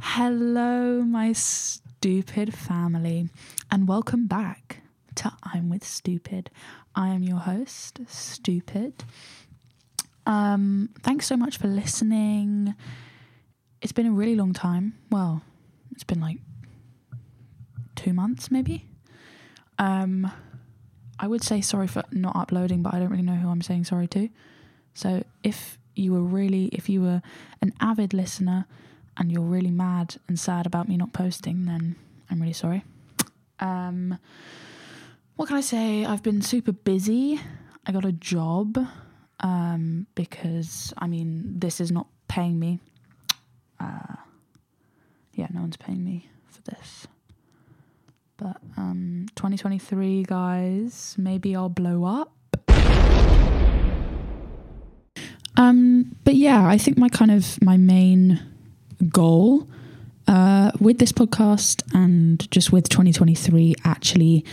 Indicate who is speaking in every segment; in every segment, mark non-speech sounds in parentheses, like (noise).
Speaker 1: Hello, my stupid family, and welcome back to I'm with Stupid. I am your host, Stupid. Um, thanks so much for listening. It's been a really long time. Well, it's been like two months, maybe. Um, I would say sorry for not uploading, but I don't really know who I'm saying sorry to. So if you were really, if you were an avid listener and you're really mad and sad about me not posting, then I'm really sorry. Um, what can I say? I've been super busy. I got a job um, because, I mean, this is not paying me. Uh, yeah, no one's paying me for this. But um, 2023, guys, maybe I'll blow up. Um, but yeah, I think my kind of my main goal uh, with this podcast and just with 2023 actually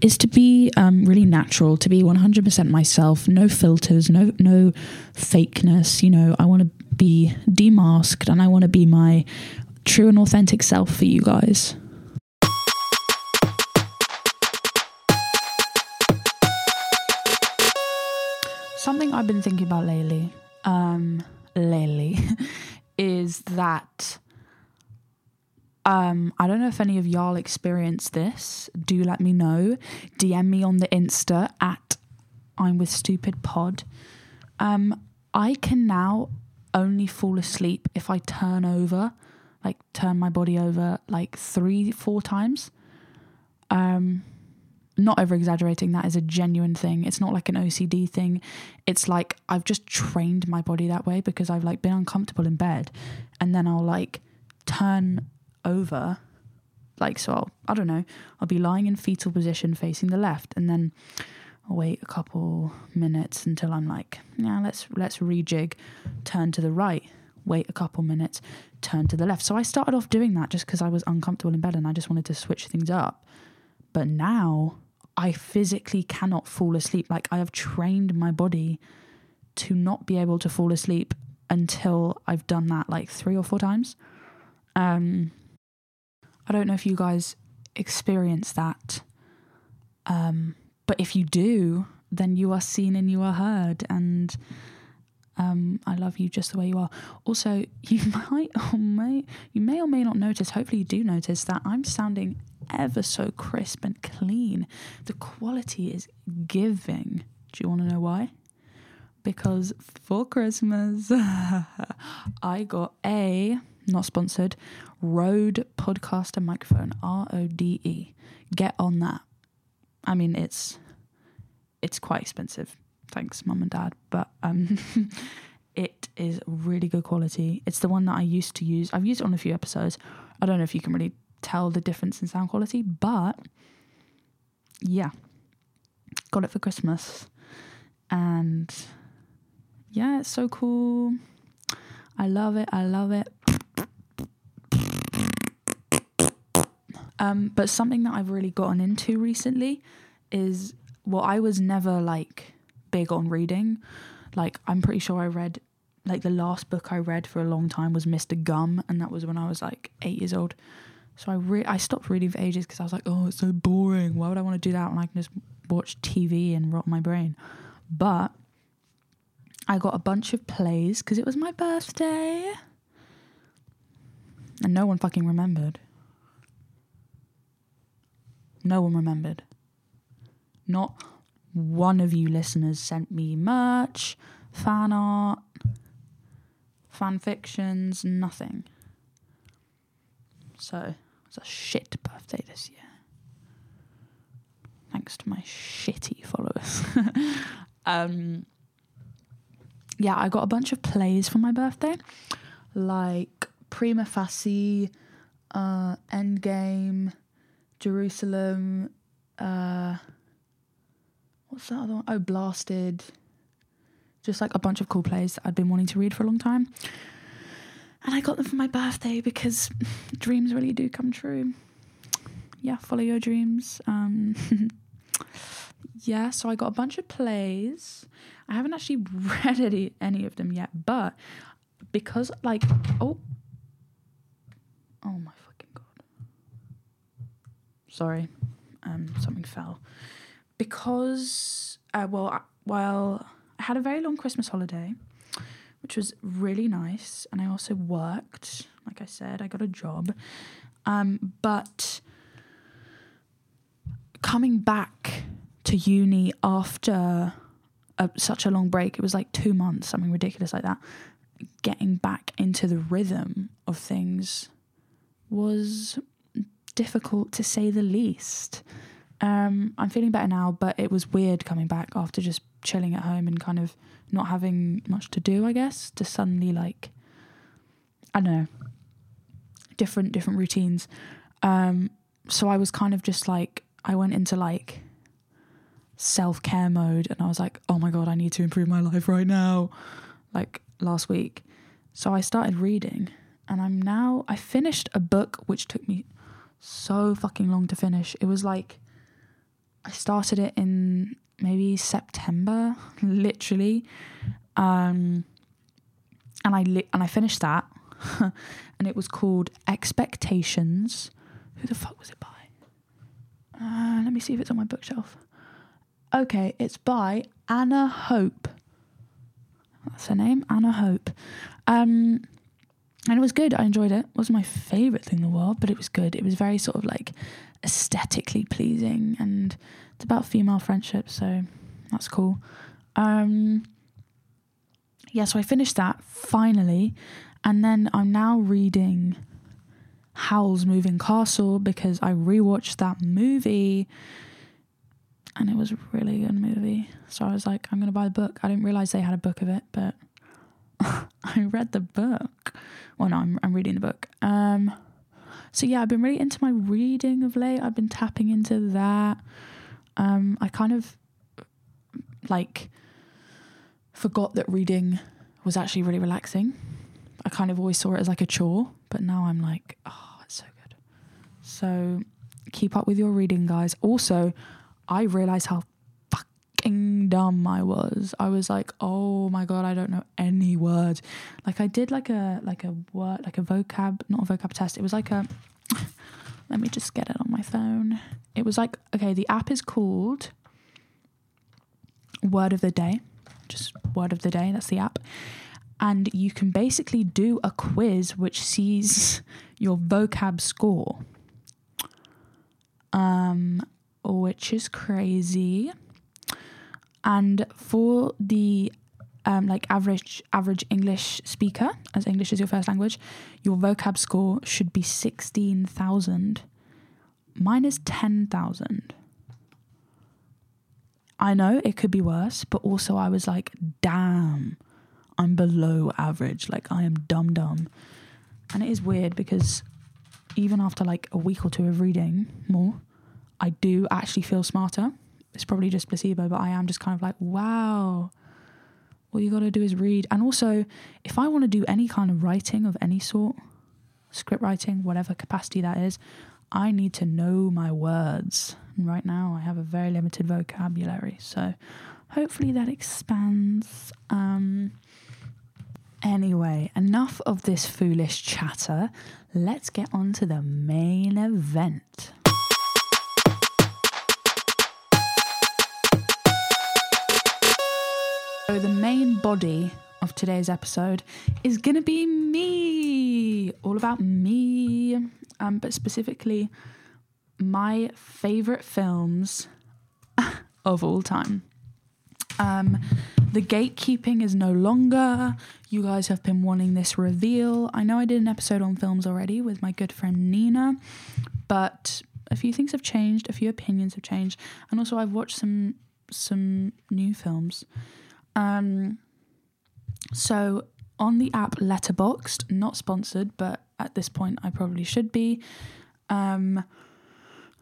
Speaker 1: is to be um, really natural, to be 100% myself, no filters, no no fakeness. You know, I want to be demasked and I want to be my true and authentic self for you guys. Something I've been thinking about lately, um, lately, (laughs) is that um, I don't know if any of y'all experienced this. Do let me know. DM me on the Insta at I'm with Stupid Pod. Um, I can now only fall asleep if I turn over, like turn my body over like three, four times. Um, not over exaggerating, that is a genuine thing. It's not like an OCD thing. It's like I've just trained my body that way because I've like been uncomfortable in bed and then I'll like turn over like so I'll, I don't know, I'll be lying in fetal position facing the left and then I'll wait a couple minutes until I'm like, yeah, let's let's rejig, turn to the right, wait a couple minutes, turn to the left. So I started off doing that just because I was uncomfortable in bed and I just wanted to switch things up. But now I physically cannot fall asleep. Like I have trained my body to not be able to fall asleep until I've done that like three or four times. Um, I don't know if you guys experience that. Um, but if you do, then you are seen and you are heard. And um, I love you just the way you are. Also, (laughs) you might or may you may or may not notice. Hopefully, you do notice that I'm sounding ever so crisp and clean. The quality is giving. Do you want to know why? Because for Christmas, (laughs) I got a not sponsored Rode Podcaster microphone. R O D E. Get on that. I mean, it's it's quite expensive. Thanks, mum and dad, but um, (laughs) it is really good quality. It's the one that I used to use. I've used it on a few episodes. I don't know if you can really tell the difference in sound quality, but yeah, got it for Christmas, and yeah, it's so cool. I love it. I love it. Um, but something that I've really gotten into recently is well, I was never like big on reading. Like I'm pretty sure I read like the last book I read for a long time was Mr. Gum, and that was when I was like eight years old. So I re- I stopped reading for ages because I was like, oh, it's so boring. Why would I want to do that when I can just watch TV and rot my brain? But I got a bunch of plays because it was my birthday, and no one fucking remembered. No one remembered. Not one of you listeners sent me merch, fan art, fan fictions, nothing. So it's a shit birthday this year. Thanks to my shitty followers. (laughs) um, yeah, I got a bunch of plays for my birthday, like Prima Facie, uh, Endgame, Jerusalem. Uh, what's that other one? Oh, Blasted. Just like a bunch of cool plays I'd been wanting to read for a long time. And I got them for my birthday because (laughs) dreams really do come true. Yeah, follow your dreams. Um, (laughs) yeah, so I got a bunch of plays. I haven't actually (laughs) read any, any of them yet, but because like oh oh my fucking god. Sorry, um, something fell. Because uh, well, I, well, I had a very long Christmas holiday, which was really nice, and I also worked. Like I said, I got a job, um, but coming back to uni after a, such a long break, it was like two months, something ridiculous like that. Getting back into the rhythm of things was difficult to say the least. Um, I'm feeling better now, but it was weird coming back after just chilling at home and kind of not having much to do, I guess, to suddenly like I don't know, different different routines. Um, so I was kind of just like I went into like self care mode and I was like, oh my God, I need to improve my life right now, like last week. So I started reading and I'm now, I finished a book which took me so fucking long to finish. It was like, I started it in maybe September, literally. Um, and I li- and I finished that, (laughs) and it was called Expectations. Who the fuck was it by? Uh, let me see if it's on my bookshelf. Okay, it's by Anna Hope. That's her name, Anna Hope. Um, and it was good. I enjoyed it. it wasn't my favorite thing in the world, but it was good. It was very sort of like aesthetically pleasing, and it's about female friendship, so that's cool. Um, yeah, so I finished that finally, and then I'm now reading Howl's Moving Castle because I rewatched that movie and it was a really good movie. So I was like, I'm gonna buy the book. I didn't realize they had a book of it, but (laughs) I read the book. Well, no, I'm, I'm reading the book. Um, so yeah, I've been really into my reading of late. I've been tapping into that. Um, I kind of like forgot that reading was actually really relaxing. I kind of always saw it as like a chore, but now I'm like, oh, it's so good. so keep up with your reading, guys. Also, I realized how fucking dumb I was. I was like, oh my god, I don't know any words. Like I did like a like a word like a vocab, not a vocab test. It was like a let me just get it on my phone. It was like okay, the app is called Word of the Day. Just Word of the Day, that's the app. And you can basically do a quiz which sees your vocab score um, which is crazy. And for the um, like average average English speaker, as English is your first language, your vocab score should be sixteen thousand. Mine is ten thousand. I know it could be worse, but also I was like, damn, I'm below average. Like I am dumb dumb. And it is weird because even after like a week or two of reading more, I do actually feel smarter. It's probably just placebo, but I am just kind of like, wow. All you got to do is read. And also, if I want to do any kind of writing of any sort, script writing, whatever capacity that is, I need to know my words. And right now, I have a very limited vocabulary. So hopefully that expands. Um, Anyway, enough of this foolish chatter. Let's get on to the main event. So, the main body of today's episode is going to be me, all about me, um, but specifically my favorite films (laughs) of all time. Um, the gatekeeping is no longer. You guys have been wanting this reveal. I know I did an episode on films already with my good friend Nina, but a few things have changed, a few opinions have changed, and also I've watched some some new films. Um, so on the app Letterboxd, not sponsored, but at this point I probably should be. Um,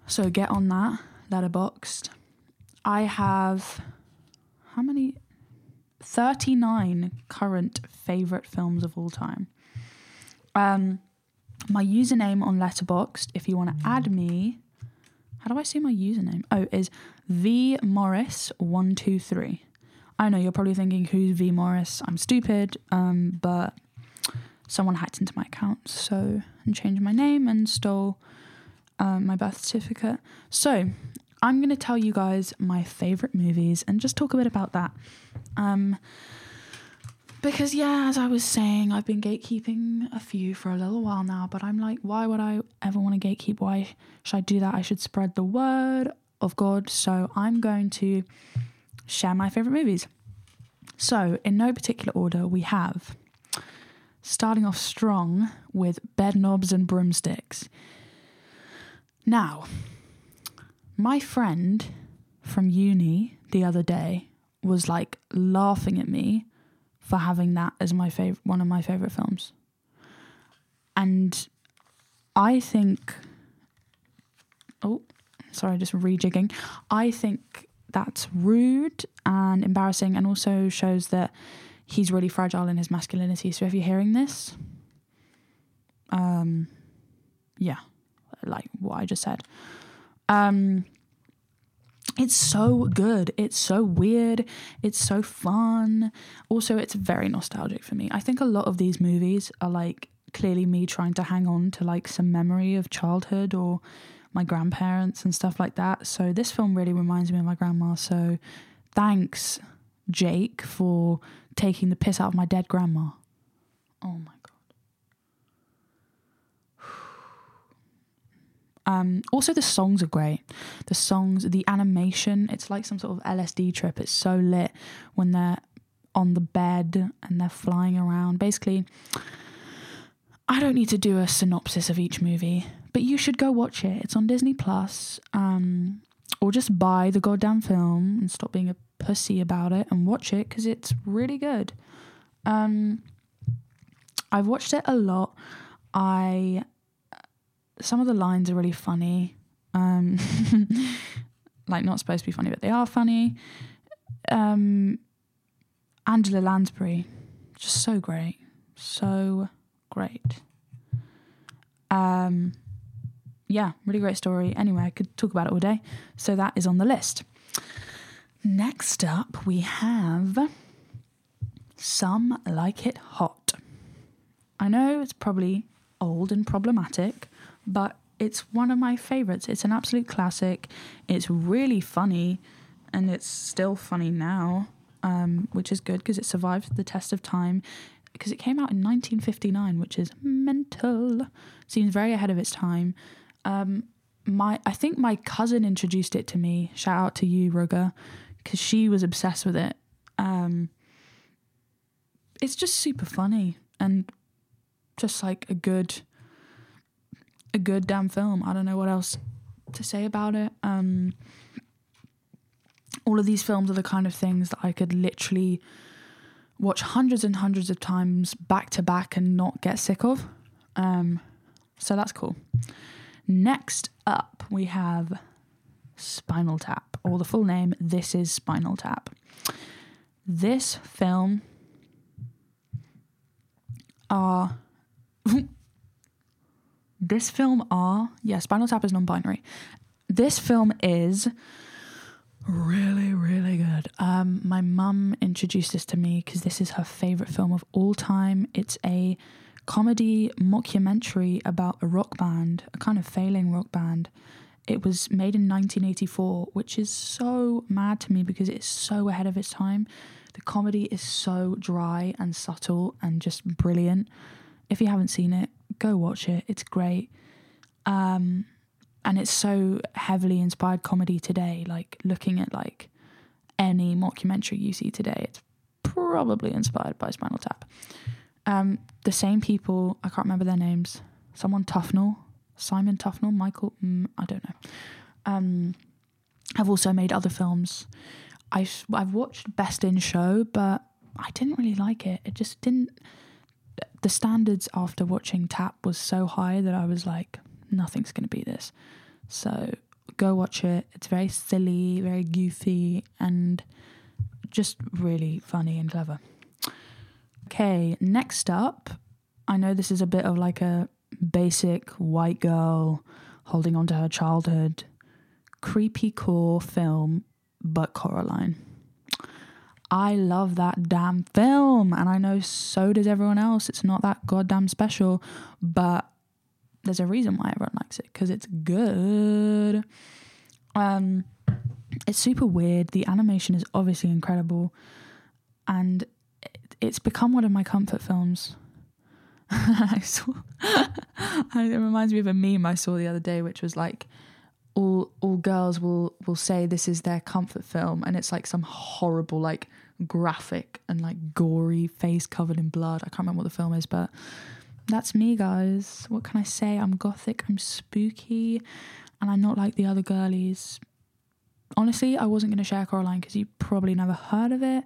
Speaker 1: so get on that Letterboxd. I have how many? 39 current favorite films of all time. Um, my username on Letterboxd, if you want to add me, how do I see my username? Oh, is morris 123 I know you're probably thinking who's V Morris. I'm stupid, um, but someone hacked into my account, so and changed my name and stole um, my birth certificate. So I'm gonna tell you guys my favorite movies and just talk a bit about that. Um, because yeah, as I was saying, I've been gatekeeping a few for a little while now, but I'm like, why would I ever want to gatekeep? Why should I do that? I should spread the word of God. So I'm going to share my favorite movies. So, in no particular order, we have starting off strong with Bedknobs and Broomsticks. Now, my friend from uni the other day was like laughing at me for having that as my favorite one of my favorite films. And I think oh, sorry, just rejigging. I think that's rude and embarrassing and also shows that he's really fragile in his masculinity. So if you're hearing this, um yeah, like what I just said. Um it's so good. It's so weird. It's so fun. Also, it's very nostalgic for me. I think a lot of these movies are like clearly me trying to hang on to like some memory of childhood or my grandparents and stuff like that. So this film really reminds me of my grandma. So thanks, Jake, for taking the piss out of my dead grandma. Oh my god. (sighs) Um, also, the songs are great. The songs, the animation, it's like some sort of LSD trip. It's so lit when they're on the bed and they're flying around. Basically, I don't need to do a synopsis of each movie, but you should go watch it. It's on Disney Plus, um, or just buy the goddamn film and stop being a pussy about it and watch it because it's really good. Um, I've watched it a lot. I some of the lines are really funny. Um, (laughs) like not supposed to be funny, but they are funny. Um, Angela Lansbury, just so great, so great. Um, yeah, really great story. Anyway, I could talk about it all day. So that is on the list. Next up, we have Some Like It Hot. I know it's probably old and problematic, but it's one of my favorites. It's an absolute classic. It's really funny, and it's still funny now, um, which is good because it survived the test of time. Because it came out in 1959, which is mental. Seems very ahead of its time. Um, my, I think my cousin introduced it to me. Shout out to you, Ruga, because she was obsessed with it. Um, it's just super funny and just like a good a good damn film. I don't know what else to say about it. Um, all of these films are the kind of things that I could literally watch hundreds and hundreds of times back to back and not get sick of. Um, so that's cool. Next up, we have Spinal Tap, or the full name, This is Spinal Tap. This film are (laughs) This film are yeah, Spinal Tap is non-binary. This film is really really good. Um, my mum introduced this to me because this is her favorite film of all time. It's a comedy mockumentary about a rock band, a kind of failing rock band. It was made in 1984, which is so mad to me because it's so ahead of its time. The comedy is so dry and subtle and just brilliant. If you haven't seen it, go watch it. It's great. Um, and it's so heavily inspired comedy today. Like looking at like any mockumentary you see today, it's probably inspired by Spinal Tap. Um, the same people, I can't remember their names. Someone Tufnell, Simon Tufnell, Michael, mm, I don't know. Um, have also made other films. I've I've watched Best in Show, but I didn't really like it. It just didn't the standards after watching Tap was so high that I was like, nothing's going to be this. So go watch it. It's very silly, very goofy, and just really funny and clever. Okay, next up, I know this is a bit of like a basic white girl holding on to her childhood creepy core film, but Coraline. I love that damn film, and I know so does everyone else. It's not that goddamn special, but there's a reason why everyone likes it because it's good. Um, it's super weird. The animation is obviously incredible, and it's become one of my comfort films. (laughs) I saw, (laughs) it reminds me of a meme I saw the other day, which was like, all all girls will will say this is their comfort film, and it's like some horrible like graphic and like gory face covered in blood. I can't remember what the film is, but that's me, guys. What can I say? I'm gothic. I'm spooky, and I'm not like the other girlies. Honestly, I wasn't going to share Coraline because you probably never heard of it,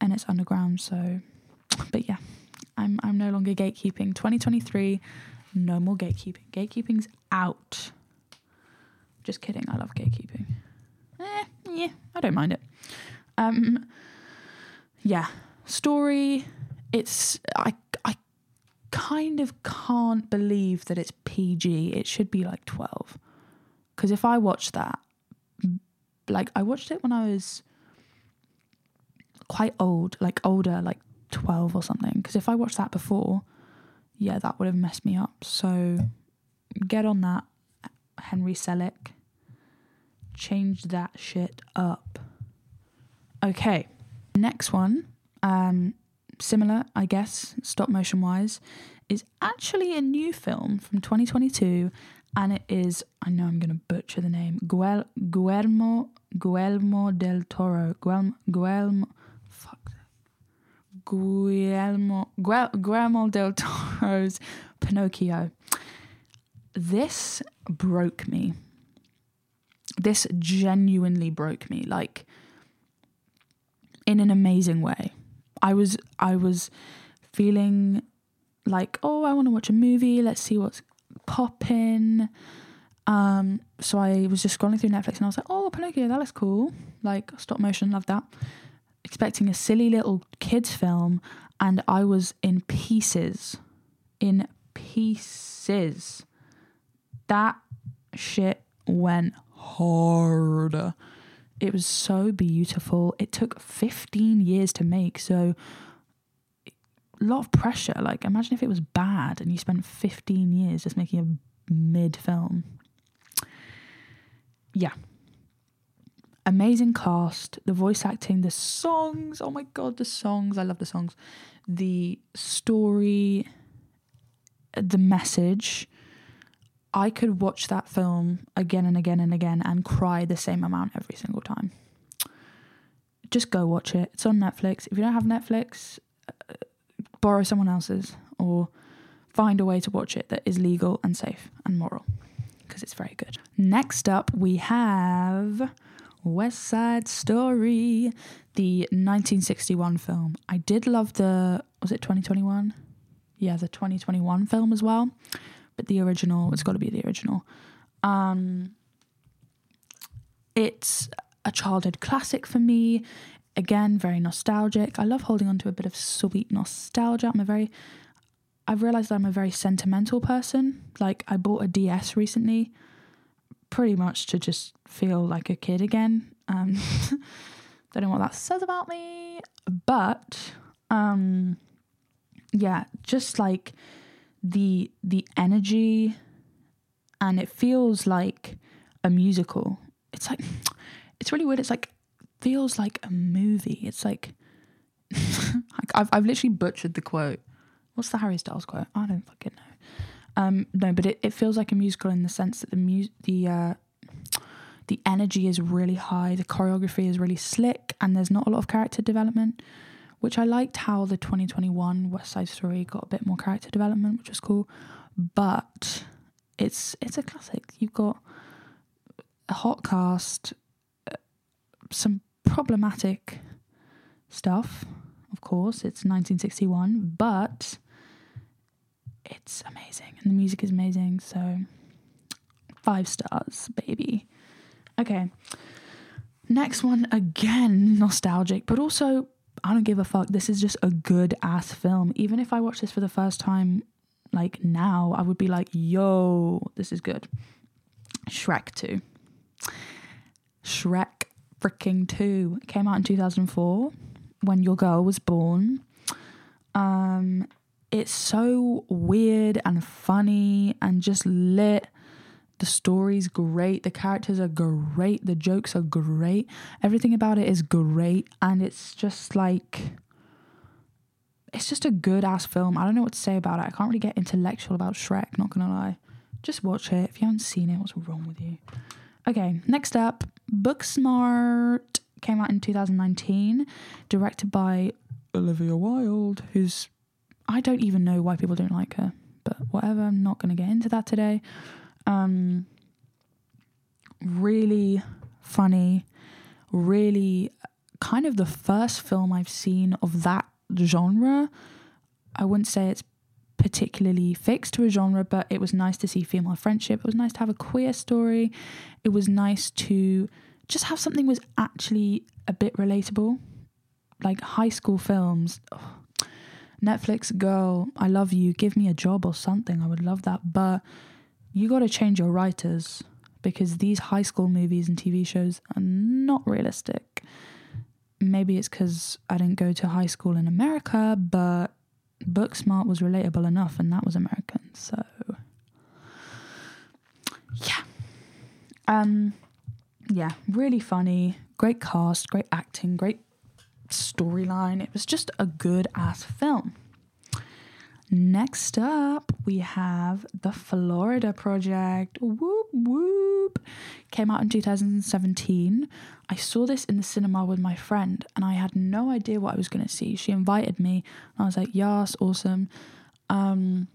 Speaker 1: and it's underground. So, but yeah, I'm I'm no longer gatekeeping. 2023, no more gatekeeping. Gatekeeping's out. Just kidding. I love gatekeeping. Eh, yeah, I don't mind it. Um, yeah, story. It's I I kind of can't believe that it's PG. It should be like 12. Because if I watched that, like I watched it when I was quite old, like older, like 12 or something. Because if I watched that before, yeah, that would have messed me up. So get on that, Henry Selick change that shit up. Okay, next one, um, similar, I guess, stop motion wise, is actually a new film from 2022, and it is I know I'm going to butcher the name Guel- Guillermo Guillermo del Toro Guillermo Guillermo fuck Guillermo Guillermo del Toro's Pinocchio. This broke me. This genuinely broke me like in an amazing way. I was i was feeling like oh i want to watch a movie let's see what's popping um so i was just scrolling through netflix and i was like oh pinocchio that looks cool. Like stop motion love that expecting a silly little kids film and i was in pieces in pieces that shit went hard. It was so beautiful. It took 15 years to make, so a lot of pressure. Like, imagine if it was bad and you spent 15 years just making a mid film. Yeah. Amazing cast, the voice acting, the songs. Oh my god, the songs. I love the songs. The story, the message I could watch that film again and again and again and cry the same amount every single time. Just go watch it. It's on Netflix. If you don't have Netflix, uh, borrow someone else's or find a way to watch it that is legal and safe and moral because it's very good. Next up, we have West Side Story, the 1961 film. I did love the, was it 2021? Yeah, the 2021 film as well but the original, it's got to be the original. Um, it's a childhood classic for me. Again, very nostalgic. I love holding on to a bit of sweet nostalgia. I'm a very, I've realized I'm a very sentimental person. Like, I bought a DS recently, pretty much to just feel like a kid again. Um, (laughs) don't know what that says about me, but um, yeah, just like the the energy and it feels like a musical. It's like (sniffs) it's really weird. It's like feels like a movie. It's (laughs) like I've I've literally butchered the quote. What's the Harry Styles quote? I don't fucking know. Um, no, but it, it feels like a musical in the sense that the mu- the uh, the energy is really high, the choreography is really slick, and there's not a lot of character development which I liked how the 2021 West Side Story got a bit more character development, which was cool. But it's it's a classic. You've got a hot cast, uh, some problematic stuff. Of course, it's 1961, but it's amazing and the music is amazing. So five stars, baby. Okay. Next one again nostalgic, but also I don't give a fuck. This is just a good ass film. Even if I watch this for the first time, like now, I would be like, yo, this is good. Shrek 2. Shrek freaking 2 it came out in 2004 when your girl was born. Um, it's so weird and funny and just lit. The story's great. The characters are great. The jokes are great. Everything about it is great. And it's just like, it's just a good ass film. I don't know what to say about it. I can't really get intellectual about Shrek, not gonna lie. Just watch it. If you haven't seen it, what's wrong with you? Okay, next up Booksmart came out in 2019, directed by Olivia Wilde, who's I don't even know why people don't like her, but whatever. I'm not going to get into that today. Um, really funny, really kind of the first film I've seen of that genre. I wouldn't say it's particularly fixed to a genre, but it was nice to see female friendship. It was nice to have a queer story. It was nice to just have something that was actually a bit relatable. Like high school films. Oh, Netflix, girl, I love you. Give me a job or something. I would love that. But you got to change your writers because these high school movies and TV shows are not realistic. Maybe it's because I didn't go to high school in America, but Booksmart was relatable enough, and that was American. So, yeah. Um, yeah, really funny, great cast, great acting, great storyline. It was just a good ass film. Next up, we have The Florida Project. Whoop whoop. Came out in 2017. I saw this in the cinema with my friend and I had no idea what I was going to see. She invited me and I was like, yes, awesome. Um,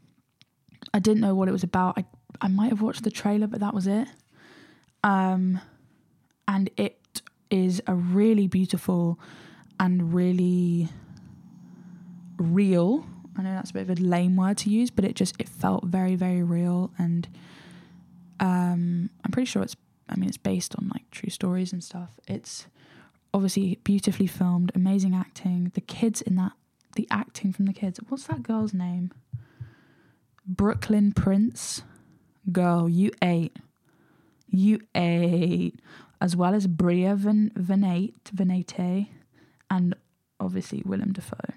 Speaker 1: I didn't know what it was about. I, I might have watched the trailer, but that was it. Um, and it is a really beautiful and really real. I know that's a bit of a lame word to use, but it just it felt very very real, and um, I'm pretty sure it's. I mean, it's based on like true stories and stuff. It's obviously beautifully filmed, amazing acting. The kids in that, the acting from the kids. What's that girl's name? Brooklyn Prince. Girl, you ate. You ate as well as Bria Van Venate, Venate and obviously Willem Dafoe.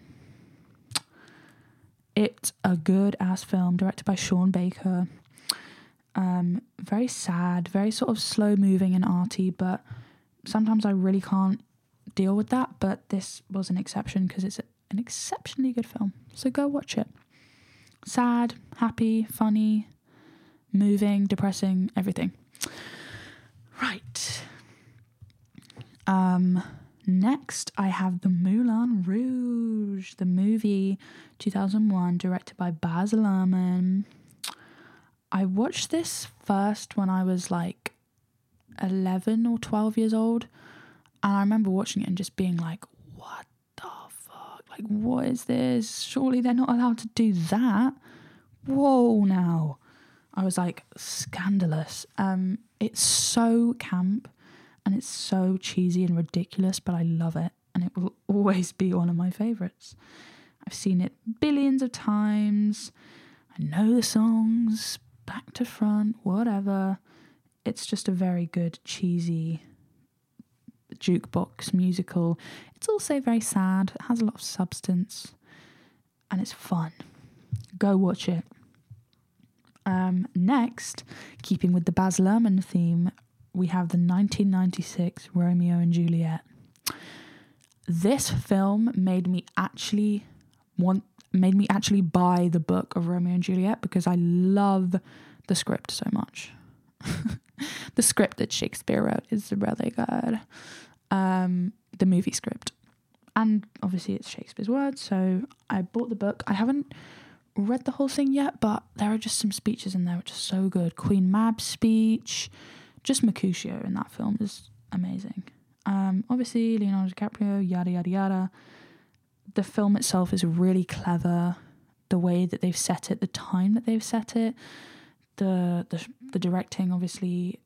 Speaker 1: It's a good ass film directed by Sean Baker. Um, very sad, very sort of slow moving and arty, but sometimes I really can't deal with that. But this was an exception because it's an exceptionally good film. So go watch it. Sad, happy, funny, moving, depressing, everything. Right. Um, next, I have the Moulin Rouge, the movie 2001, directed by Baz Luhrmann. I watched this first when I was like 11 or 12 years old. And I remember watching it and just being like, what the fuck? Like, what is this? Surely they're not allowed to do that. Whoa, now. I was like, scandalous. Um, it's so camp and it's so cheesy and ridiculous, but I love it, and it will (laughs) always be one of my favorites. I've seen it billions of times. I know the songs back to front, whatever. It's just a very good, cheesy jukebox musical. It's also very sad, it has a lot of substance, and it's fun. Go watch it. Um, next, keeping with the Baz Luhrmann theme, we have the 1996 Romeo and Juliet. This film made me actually want made me actually buy the book of Romeo and Juliet because I love the script so much. (laughs) the script that Shakespeare wrote is really good. Um, the movie script. And obviously it's Shakespeare's words, so I bought the book. I haven't read the whole thing yet, but there are just some speeches in there which are so good. Queen Mab's speech, just Mercutio in that film is amazing. Um, obviously, Leonardo DiCaprio, yada yada yada. The film itself is really clever. The way that they've set it, the time that they've set it, the the the directing, obviously,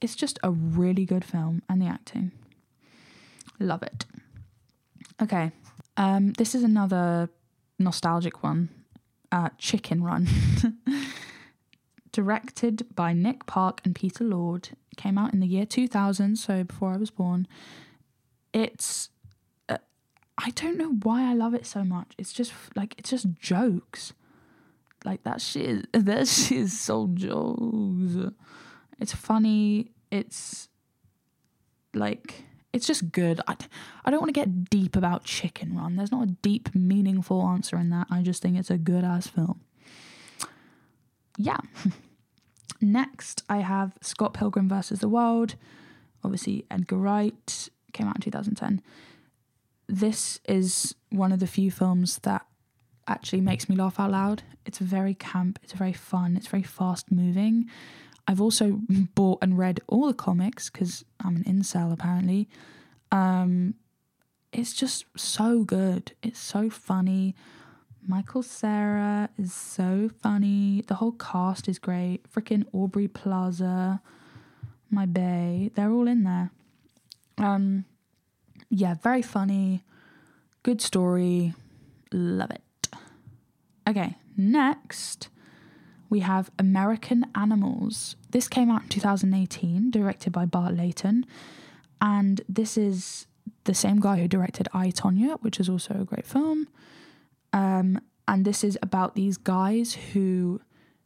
Speaker 1: it's just a really good film, and the acting, love it. Okay, um, this is another nostalgic one. Uh, Chicken Run. (laughs) directed by Nick Park and Peter Lord. Came out in the year 2000, so before I was born. It's uh, I don't know why I love it so much. It's just like it's just jokes. Like that shit (laughs) that shit is so jokes. It's funny. It's like it's just good. I, I don't want to get deep about Chicken Run. There's not a deep, meaningful answer in that. I just think it's a good ass film. Yeah. (laughs) Next, I have Scott Pilgrim versus the World. Obviously, Edgar Wright came out in 2010. This is one of the few films that actually makes me laugh out loud. It's very camp, it's very fun, it's very fast moving. I've also (laughs) bought and read all the comics because I'm an incel apparently. Um, it's just so good. It's so funny. Michael Cera is so funny. The whole cast is great. Freaking Aubrey Plaza, my bay, they're all in there. Um, yeah, very funny. Good story. Love it. Okay, next we have American Animals. This came out in 2018, directed by Bart Layton. And this is the same guy who directed I, Tonya, which is also a great film. Um, and this is about these guys who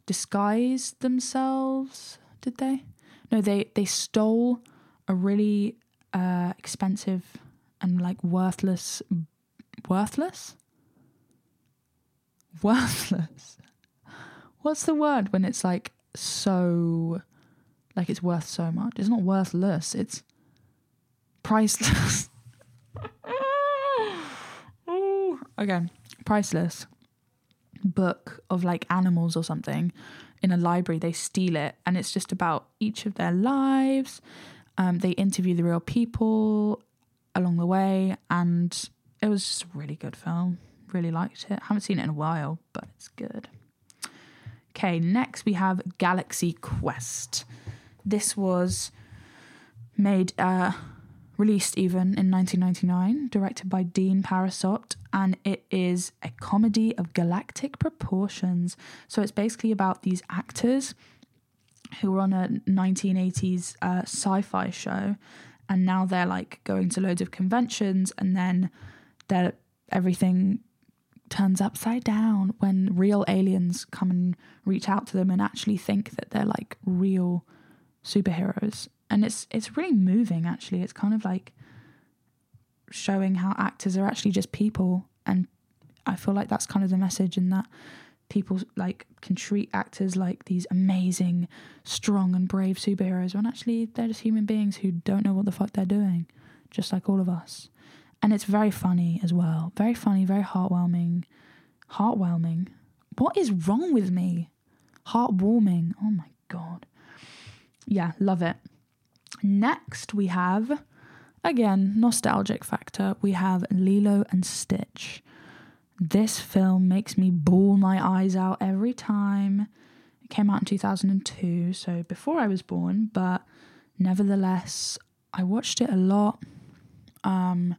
Speaker 1: disguised themselves. Did they? No, they, they stole a really uh, expensive and like worthless. Worthless? Worthless What's the word when it's like so, like it's worth so much? It's not worthless. It's priceless. (laughs) okay, priceless book of like animals or something in a library. They steal it, and it's just about each of their lives. Um, they interview the real people along the way, and it was just a really good film. Really liked it. Haven't seen it in a while, but it's good. Okay, next we have Galaxy Quest. This was made, uh, released even in 1999, directed by Dean Parisot, and it is a comedy of galactic proportions. So it's basically about these actors who were on a 1980s uh, sci fi show, and now they're like going to loads of conventions, and then they're everything turns upside down when real aliens come and reach out to them and actually think that they're like real superheroes and it's it's really moving actually it's kind of like showing how actors are actually just people and i feel like that's kind of the message in that people like can treat actors like these amazing strong and brave superheroes when actually they're just human beings who don't know what the fuck they're doing just like all of us and it's very funny as well. Very funny, very heartwarming. Heartwarming. What is wrong with me? Heartwarming. Oh my god. Yeah, love it. Next, we have, again, nostalgic factor, we have Lilo and Stitch. This film makes me bawl my eyes out every time. It came out in 2002, so before I was born, but nevertheless, I watched it a lot. Um,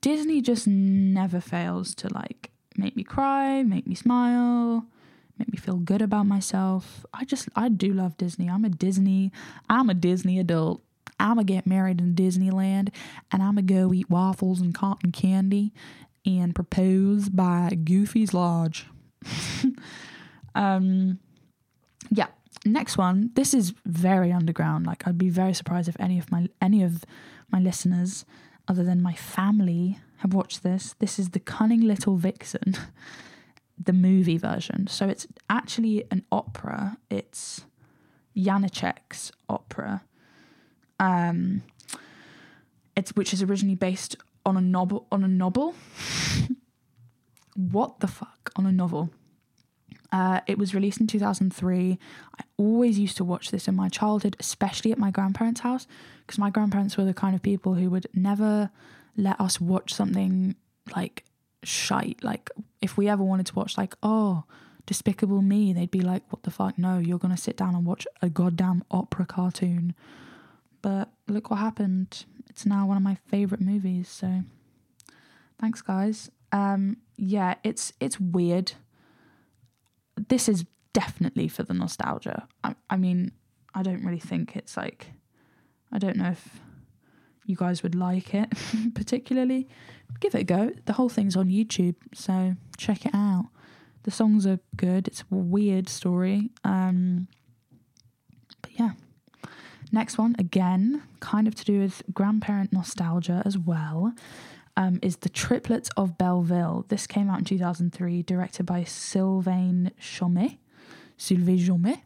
Speaker 1: Disney just never fails to like make me cry, make me smile, make me feel good about myself. I just I do love Disney. I'm a Disney I'm a Disney adult. I'ma get married in Disneyland and I'ma go eat waffles and cotton candy and propose by Goofy's Lodge. (laughs) um yeah. Next one. This is very underground. Like I'd be very surprised if any of my any of my listeners other than my family have watched this. This is The Cunning Little Vixen, (laughs) the movie version. So it's actually an opera. It's Janacek's opera. Um, it's which is originally based on a novel on a novel. (laughs) what the fuck on a novel? Uh, it was released in 2003. I always used to watch this in my childhood, especially at my grandparents' house, because my grandparents were the kind of people who would never let us watch something like shite. Like, if we ever wanted to watch, like, oh, Despicable Me, they'd be like, what the fuck? No, you're going to sit down and watch a goddamn opera cartoon. But look what happened. It's now one of my favorite movies. So, thanks, guys. Um, yeah, it's it's weird this is definitely for the nostalgia. I, I mean, I don't really think it's like, I don't know if you guys would like it (laughs) particularly. Give it a go. The whole thing's on YouTube, so check it out. The songs are good. It's a weird story. Um, but yeah. Next one, again, kind of to do with grandparent nostalgia as well, um, is The Triplets of Belleville. This came out in 2003, directed by Sylvain Chomet. Sylvain Chomet.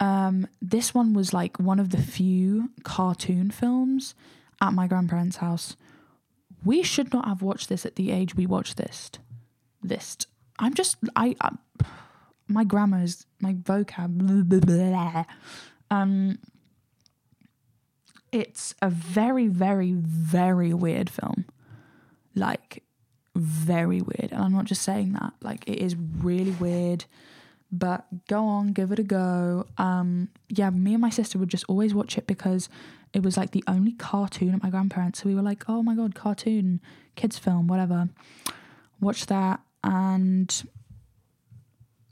Speaker 1: Um, this one was like one of the few cartoon films at my grandparents' house. We should not have watched this at the age we watched this. This. I'm just I, I my grammar is my vocab. Blah, (laughs) blah, blah. Um, it's a very, very, very weird film. Like, very weird. And I'm not just saying that. Like, it is really weird. But go on, give it a go. Um, yeah, me and my sister would just always watch it because it was like the only cartoon at my grandparents. So we were like, oh my god, cartoon, kids' film, whatever. Watch that, and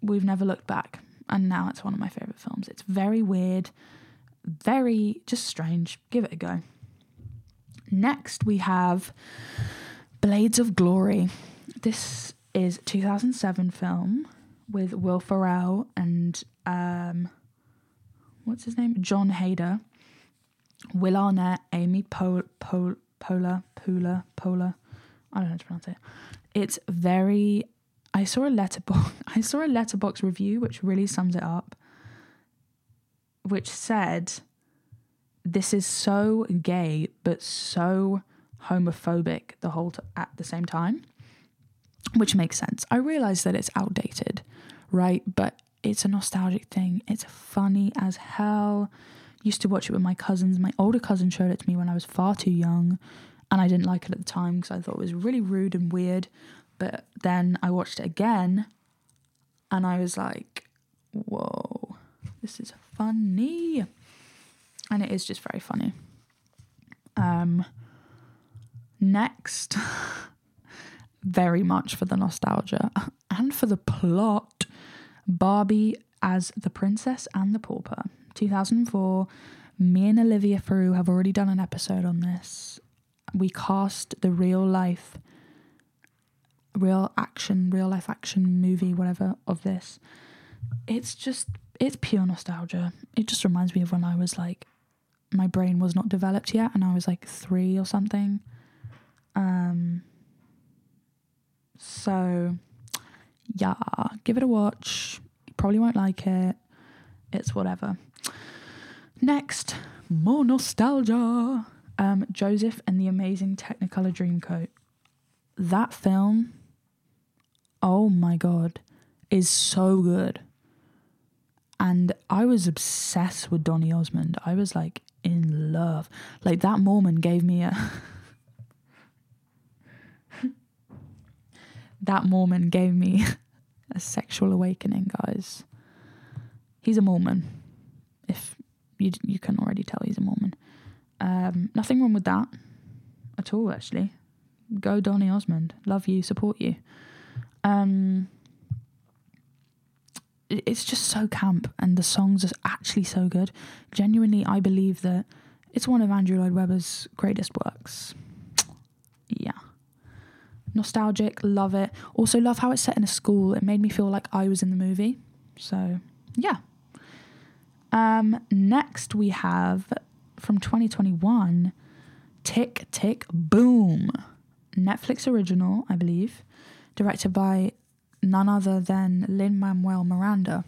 Speaker 1: we've never looked back. And now it's one of my favorite films. It's very weird, very just strange. Give it a go. Next, we have Blades of Glory. This is 2007 film with Will Ferrell and um, what's his name? Jon Heder, Will Arnett, Amy Pol- Pol- Pola, Poehler, Poehler. I don't know how to pronounce it. It's very. I saw a Letterboxd. (laughs) I saw a Letterboxd review which really sums it up. Which said, "This is so gay, but so homophobic the whole t- at the same time." Which makes sense. I realize that it's outdated, right? But it's a nostalgic thing. It's funny as hell. Used to watch it with my cousins. My older cousin showed it to me when I was far too young, and I didn't like it at the time because I thought it was really rude and weird. But then I watched it again, and I was like, "Whoa, this is funny," and it is just very funny. Um, next, (laughs) very much for the nostalgia and for the plot, Barbie as the Princess and the Pauper. 2004. Me and Olivia Frew have already done an episode on this. We cast the real life, real action, real life action movie, whatever, of this. It's just, it's pure nostalgia. It just reminds me of when I was like, my brain was not developed yet and I was like three or something. Um, so, yeah, give it a watch. You probably won't like it. It's whatever. Next, more nostalgia. Um, Joseph and the Amazing Technicolor Dreamcoat. That film, oh my god, is so good. And I was obsessed with Donny Osmond. I was like in love. Like that Mormon gave me a. (laughs) that Mormon gave me (laughs) a sexual awakening, guys. He's a Mormon. If you you can already tell he's a Mormon. Um, nothing wrong with that at all, actually. Go Donny Osmond. Love you, support you. Um, it's just so camp, and the songs are actually so good. Genuinely, I believe that it's one of Andrew Lloyd Webber's greatest works. Yeah. Nostalgic, love it. Also, love how it's set in a school. It made me feel like I was in the movie. So, yeah. Um, next, we have from 2021 Tick Tick Boom, Netflix original, I believe, directed by none other than Lin Manuel Miranda.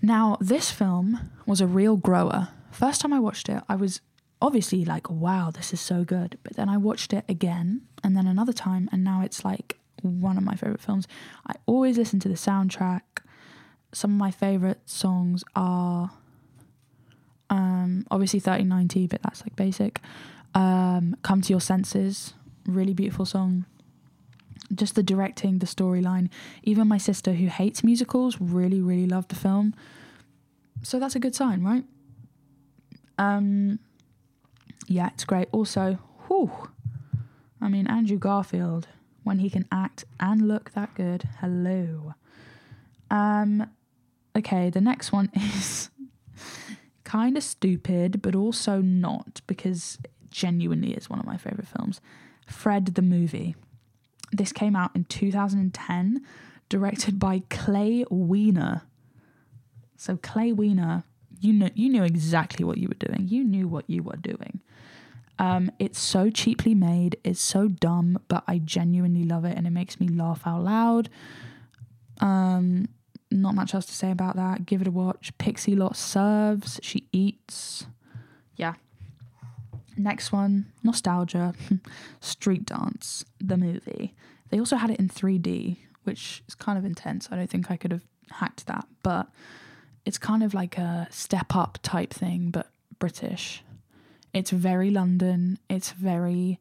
Speaker 1: Now, this film was a real grower. First time I watched it, I was obviously like, wow, this is so good. But then I watched it again and then another time, and now it's like one of my favorite films. I always listen to the soundtrack. Some of my favorite songs are um, obviously 1390, but that's like basic. Um, Come to Your Senses, really beautiful song. Just the directing, the storyline. Even my sister, who hates musicals, really, really loved the film. So that's a good sign, right? Um, yeah, it's great. Also, whew, I mean, Andrew Garfield, when he can act and look that good, hello. Um, okay, the next one (laughs) is kind of stupid, but also not because it genuinely is one of my favorite films. Fred the movie. This came out in 2010, directed by Clay Weiner. So Clay Weiner, you know, you knew exactly what you were doing. You knew what you were doing. Um, it's so cheaply made. It's so dumb, but I genuinely love it, and it makes me laugh out loud. Um, not much else to say about that. Give it a watch. Pixie Lott serves. She eats. Yeah. Next one, nostalgia. (laughs) Street Dance, the movie. They also had it in 3D, which is kind of intense. I don't think I could have hacked that, but it's kind of like a step up type thing, but British. It's very London. It's very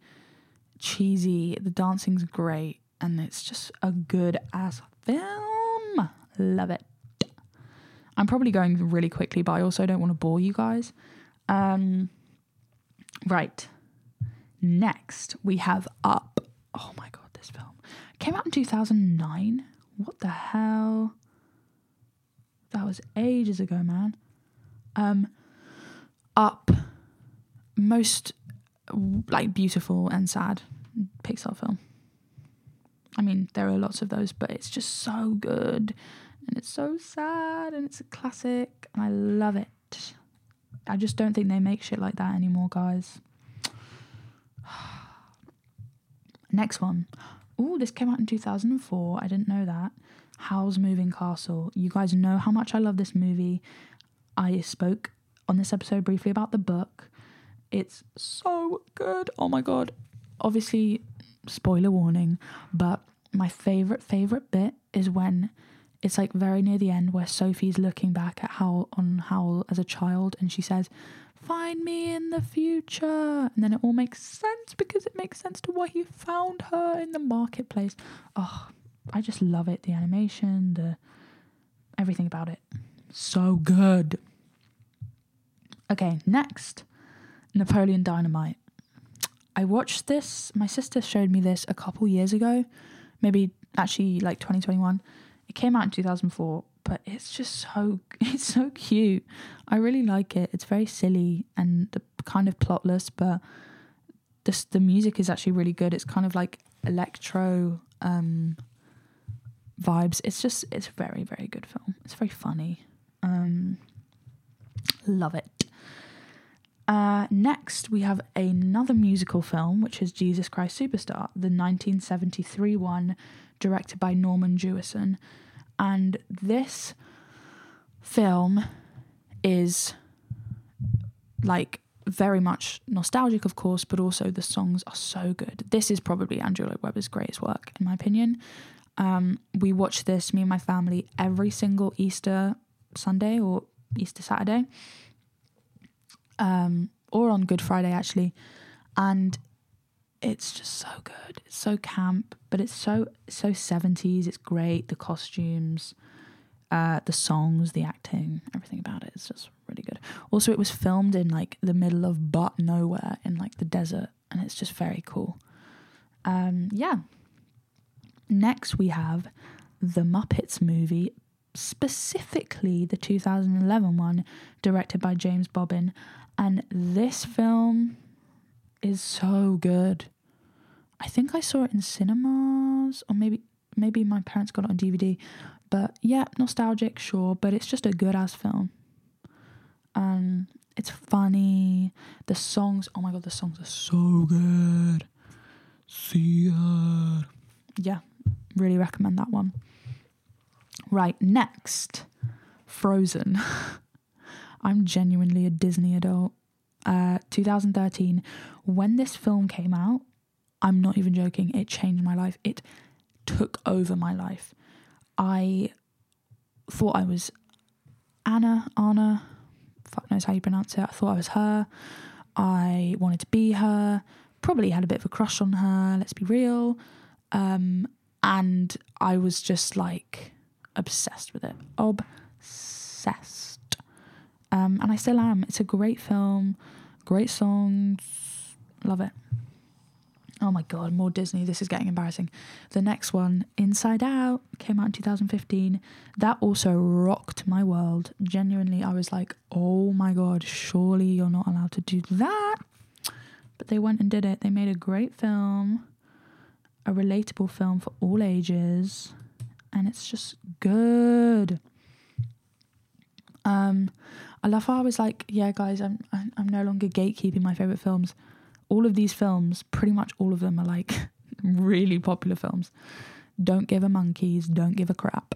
Speaker 1: cheesy. The dancing's great, and it's just a good ass film. Love it. I'm probably going really quickly, but I also don't want to bore you guys. Um, right. Next, we have Up. Oh my god, this film came out in 2009. What the hell? That was ages ago, man. Um, Up most like beautiful and sad Pixar film. I mean, there are lots of those, but it's just so good and it's so sad and it's a classic and I love it. I just don't think they make shit like that anymore, guys. (sighs) Next one. Oh, this came out in 2004. I didn't know that. Howl's Moving Castle. You guys know how much I love this movie. I spoke on this episode briefly about the book. It's so good. Oh my god. Obviously, spoiler warning, but my favorite favorite bit is when it's like very near the end where Sophie's looking back at Howl on Howl as a child and she says, Find me in the future. And then it all makes sense because it makes sense to why he found her in the marketplace. Oh, I just love it. The animation, the everything about it. So good. Okay, next. Napoleon Dynamite. I watched this. My sister showed me this a couple years ago, maybe actually like 2021. It came out in 2004, but it's just so (laughs) it's so cute. I really like it. It's very silly and the kind of plotless, but this the music is actually really good. It's kind of like electro um vibes. It's just it's a very very good film. It's very funny. Um love it. Uh, next, we have another musical film, which is Jesus Christ Superstar, the 1973 one, directed by Norman Jewison. And this film is like very much nostalgic, of course, but also the songs are so good. This is probably Andrew Lloyd Webber's greatest work, in my opinion. Um, we watch this, me and my family, every single Easter Sunday or Easter Saturday um, or on Good Friday actually, and it's just so good. It's so camp, but it's so so seventies. It's great. The costumes, uh, the songs, the acting, everything about it is just really good. Also, it was filmed in like the middle of but nowhere in like the desert, and it's just very cool. Um, yeah. Next, we have the Muppets movie, specifically the 2011 one, directed by James Bobin. And this film is so good. I think I saw it in cinemas, or maybe maybe my parents got it on DVD. But yeah, nostalgic, sure, but it's just a good ass film. Um, it's funny. The songs, oh my god, the songs are so good. See ya. Yeah, really recommend that one. Right, next, Frozen. (laughs) I'm genuinely a Disney adult. Uh, 2013, when this film came out, I'm not even joking, it changed my life. It took over my life. I thought I was Anna, Anna, fuck knows how you pronounce it. I thought I was her. I wanted to be her. Probably had a bit of a crush on her, let's be real. Um, and I was just like obsessed with it. Obsessed. Um, and I still am. It's a great film, great songs, love it. Oh my god, more Disney. This is getting embarrassing. The next one, Inside Out, came out in 2015. That also rocked my world. Genuinely, I was like, oh my god, surely you're not allowed to do that. But they went and did it. They made a great film, a relatable film for all ages, and it's just good. Um, I love how I was like, yeah, guys, I'm I'm no longer gatekeeping my favorite films all of these films, pretty much all of them are like (laughs) really popular films. Don't give a monkeys, don't give a crap.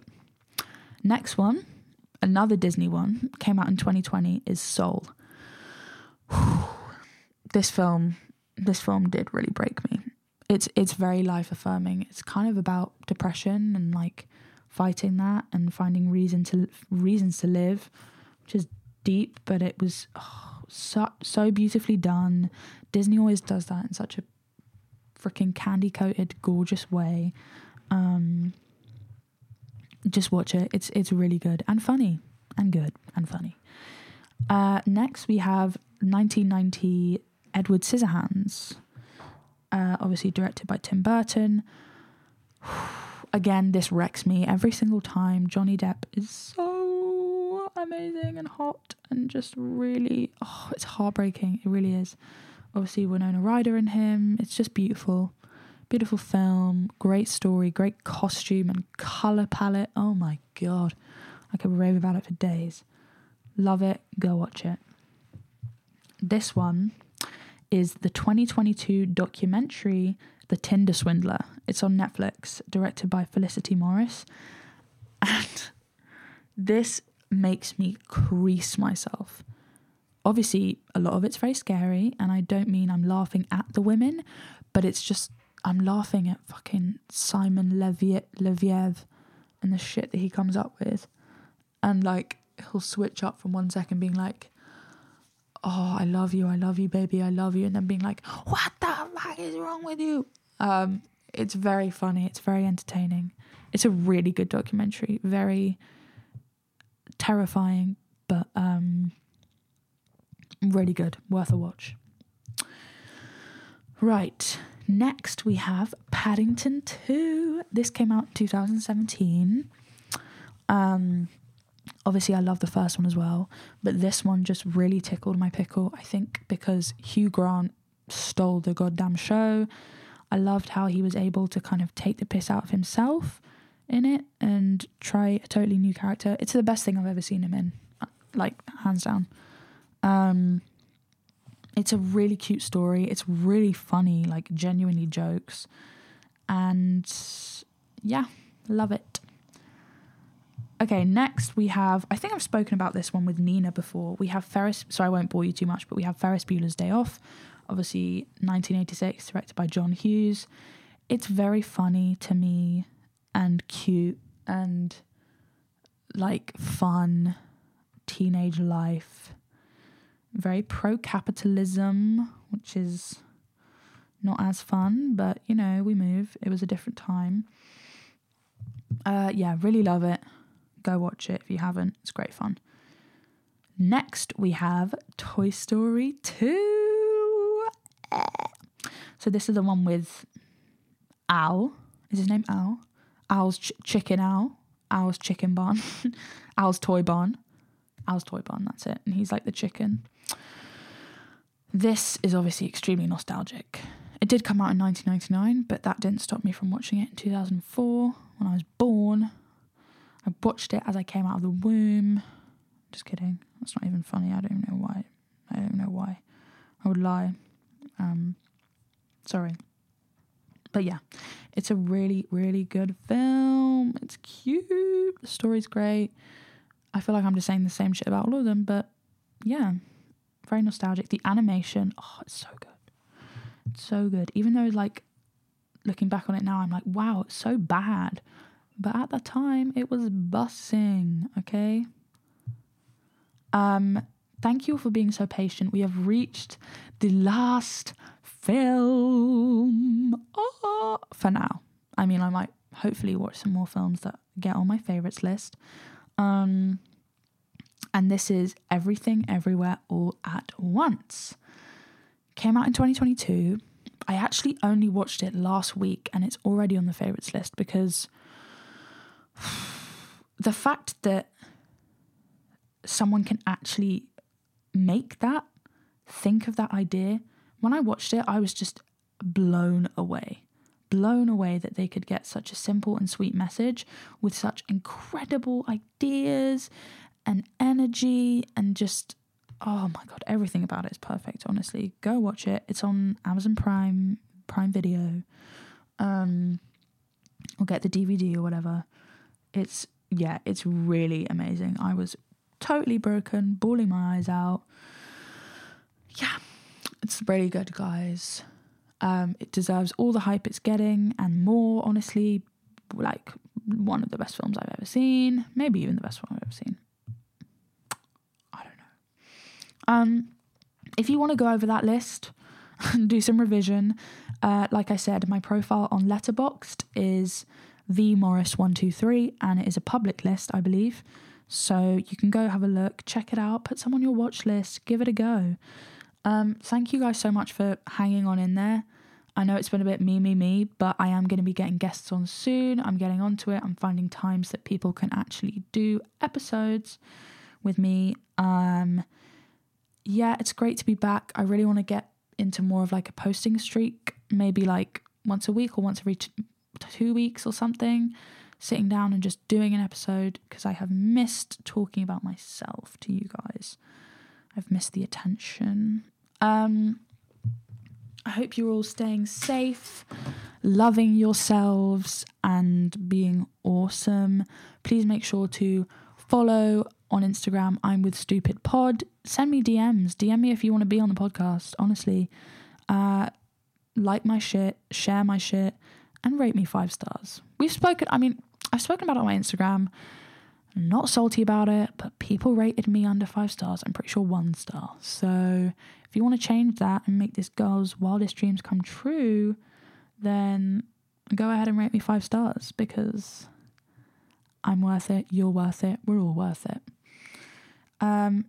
Speaker 1: Next one, another Disney one, came out in 2020 is Soul. (sighs) this film, this film did really break me. It's it's very life affirming. It's kind of about depression and like fighting that and finding reason to reasons to live, which is deep, but it was oh, (sighs) so so beautifully done. Disney always does that in such a freaking candy coated, gorgeous way. Um, just watch it. It's it's really good and funny and good and funny. Uh, next we have 1990 Edward Scissorhands, uh, obviously directed by Tim Burton. (sighs) Again, this wrecks me every single time. Johnny Depp is so amazing and hot and just really, oh, it's heartbreaking. It really is. Obviously, Winona Ryder in him. It's just beautiful. Beautiful film, great story, great costume and colour palette. Oh my god. I could rave about it for days. Love it. Go watch it. This one is the 2022 documentary The Tinder Swindler. It's on Netflix, directed by Felicity Morris. And (laughs) this makes me crease myself. Obviously, a lot of it's very scary, and I don't mean I'm laughing at the women, but it's just I'm laughing at fucking Simon Leviev and the shit that he comes up with. And like, he'll switch up from one second being like, Oh, I love you, I love you, baby, I love you, and then being like, What the fuck is wrong with you? Um, it's very funny, it's very entertaining. It's a really good documentary, very terrifying, but um, really good, worth a watch. Right, next we have Paddington 2. This came out 2017. Um, obviously, I love the first one as well, but this one just really tickled my pickle. I think because Hugh Grant stole the goddamn show. I loved how he was able to kind of take the piss out of himself in it and try a totally new character. It's the best thing I've ever seen him in, like hands down. Um, it's a really cute story. It's really funny, like genuinely jokes, and yeah, love it. Okay, next we have. I think I've spoken about this one with Nina before. We have Ferris. So I won't bore you too much, but we have Ferris Bueller's Day Off. Obviously, 1986, directed by John Hughes. It's very funny to me and cute and like fun teenage life. Very pro capitalism, which is not as fun, but you know, we move. It was a different time. Uh, yeah, really love it. Go watch it if you haven't. It's great fun. Next, we have Toy Story 2. So, this is the one with Al. Is his name Al? Al's ch- chicken owl, Al's chicken barn, (laughs) Al's toy barn, Al's toy barn. That's it. And he's like the chicken. This is obviously extremely nostalgic. It did come out in 1999, but that didn't stop me from watching it in 2004 when I was born. I watched it as I came out of the womb. Just kidding. That's not even funny. I don't even know why. I don't know why. I would lie. Um, sorry. But yeah, it's a really, really good film. It's cute. The story's great. I feel like I'm just saying the same shit about all of them, but yeah, very nostalgic. The animation, oh, it's so good. It's so good. Even though, like, looking back on it now, I'm like, wow, it's so bad. But at the time, it was bussing, okay? Um, thank you for being so patient. We have reached the last film oh, for now. I mean, I might hopefully watch some more films that get on my favorites list. Um, and this is Everything Everywhere All at Once. Came out in 2022. I actually only watched it last week and it's already on the favorites list because (sighs) the fact that someone can actually make that, think of that idea, when I watched it, I was just blown away. Blown away that they could get such a simple and sweet message with such incredible ideas and energy and just oh my god, everything about it is perfect, honestly. Go watch it. It's on Amazon Prime, Prime Video. Um or get the DVD or whatever. It's yeah, it's really amazing. I was totally broken, bawling my eyes out. Yeah, it's really good, guys. Um, it deserves all the hype it's getting and more, honestly. Like, one of the best films I've ever seen. Maybe even the best one I've ever seen. I don't know. Um, if you want to go over that list and do some revision, uh, like I said, my profile on Letterboxd is vmorris123 and it is a public list, I believe. So you can go have a look, check it out, put some on your watch list, give it a go. Um, thank you guys so much for hanging on in there. I know it's been a bit me, me, me, but I am going to be getting guests on soon. I'm getting onto it. I'm finding times that people can actually do episodes with me. Um, yeah, it's great to be back. I really want to get into more of like a posting streak, maybe like once a week or once every two weeks or something, sitting down and just doing an episode because I have missed talking about myself to you guys. I've missed the attention. Um, I hope you're all staying safe, loving yourselves, and being awesome. Please make sure to follow on Instagram. I'm with Stupid Pod. Send me DMs. DM me if you want to be on the podcast. Honestly, uh, like my shit, share my shit, and rate me five stars. We've spoken. I mean, I've spoken about it on my Instagram. Not salty about it, but people rated me under five stars. I'm pretty sure one star. So if you want to change that and make this girl's wildest dreams come true, then go ahead and rate me five stars because I'm worth it. You're worth it. We're all worth it. Um,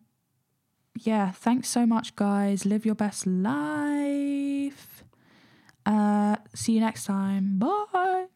Speaker 1: yeah, thanks so much, guys. Live your best life. Uh, see you next time. Bye.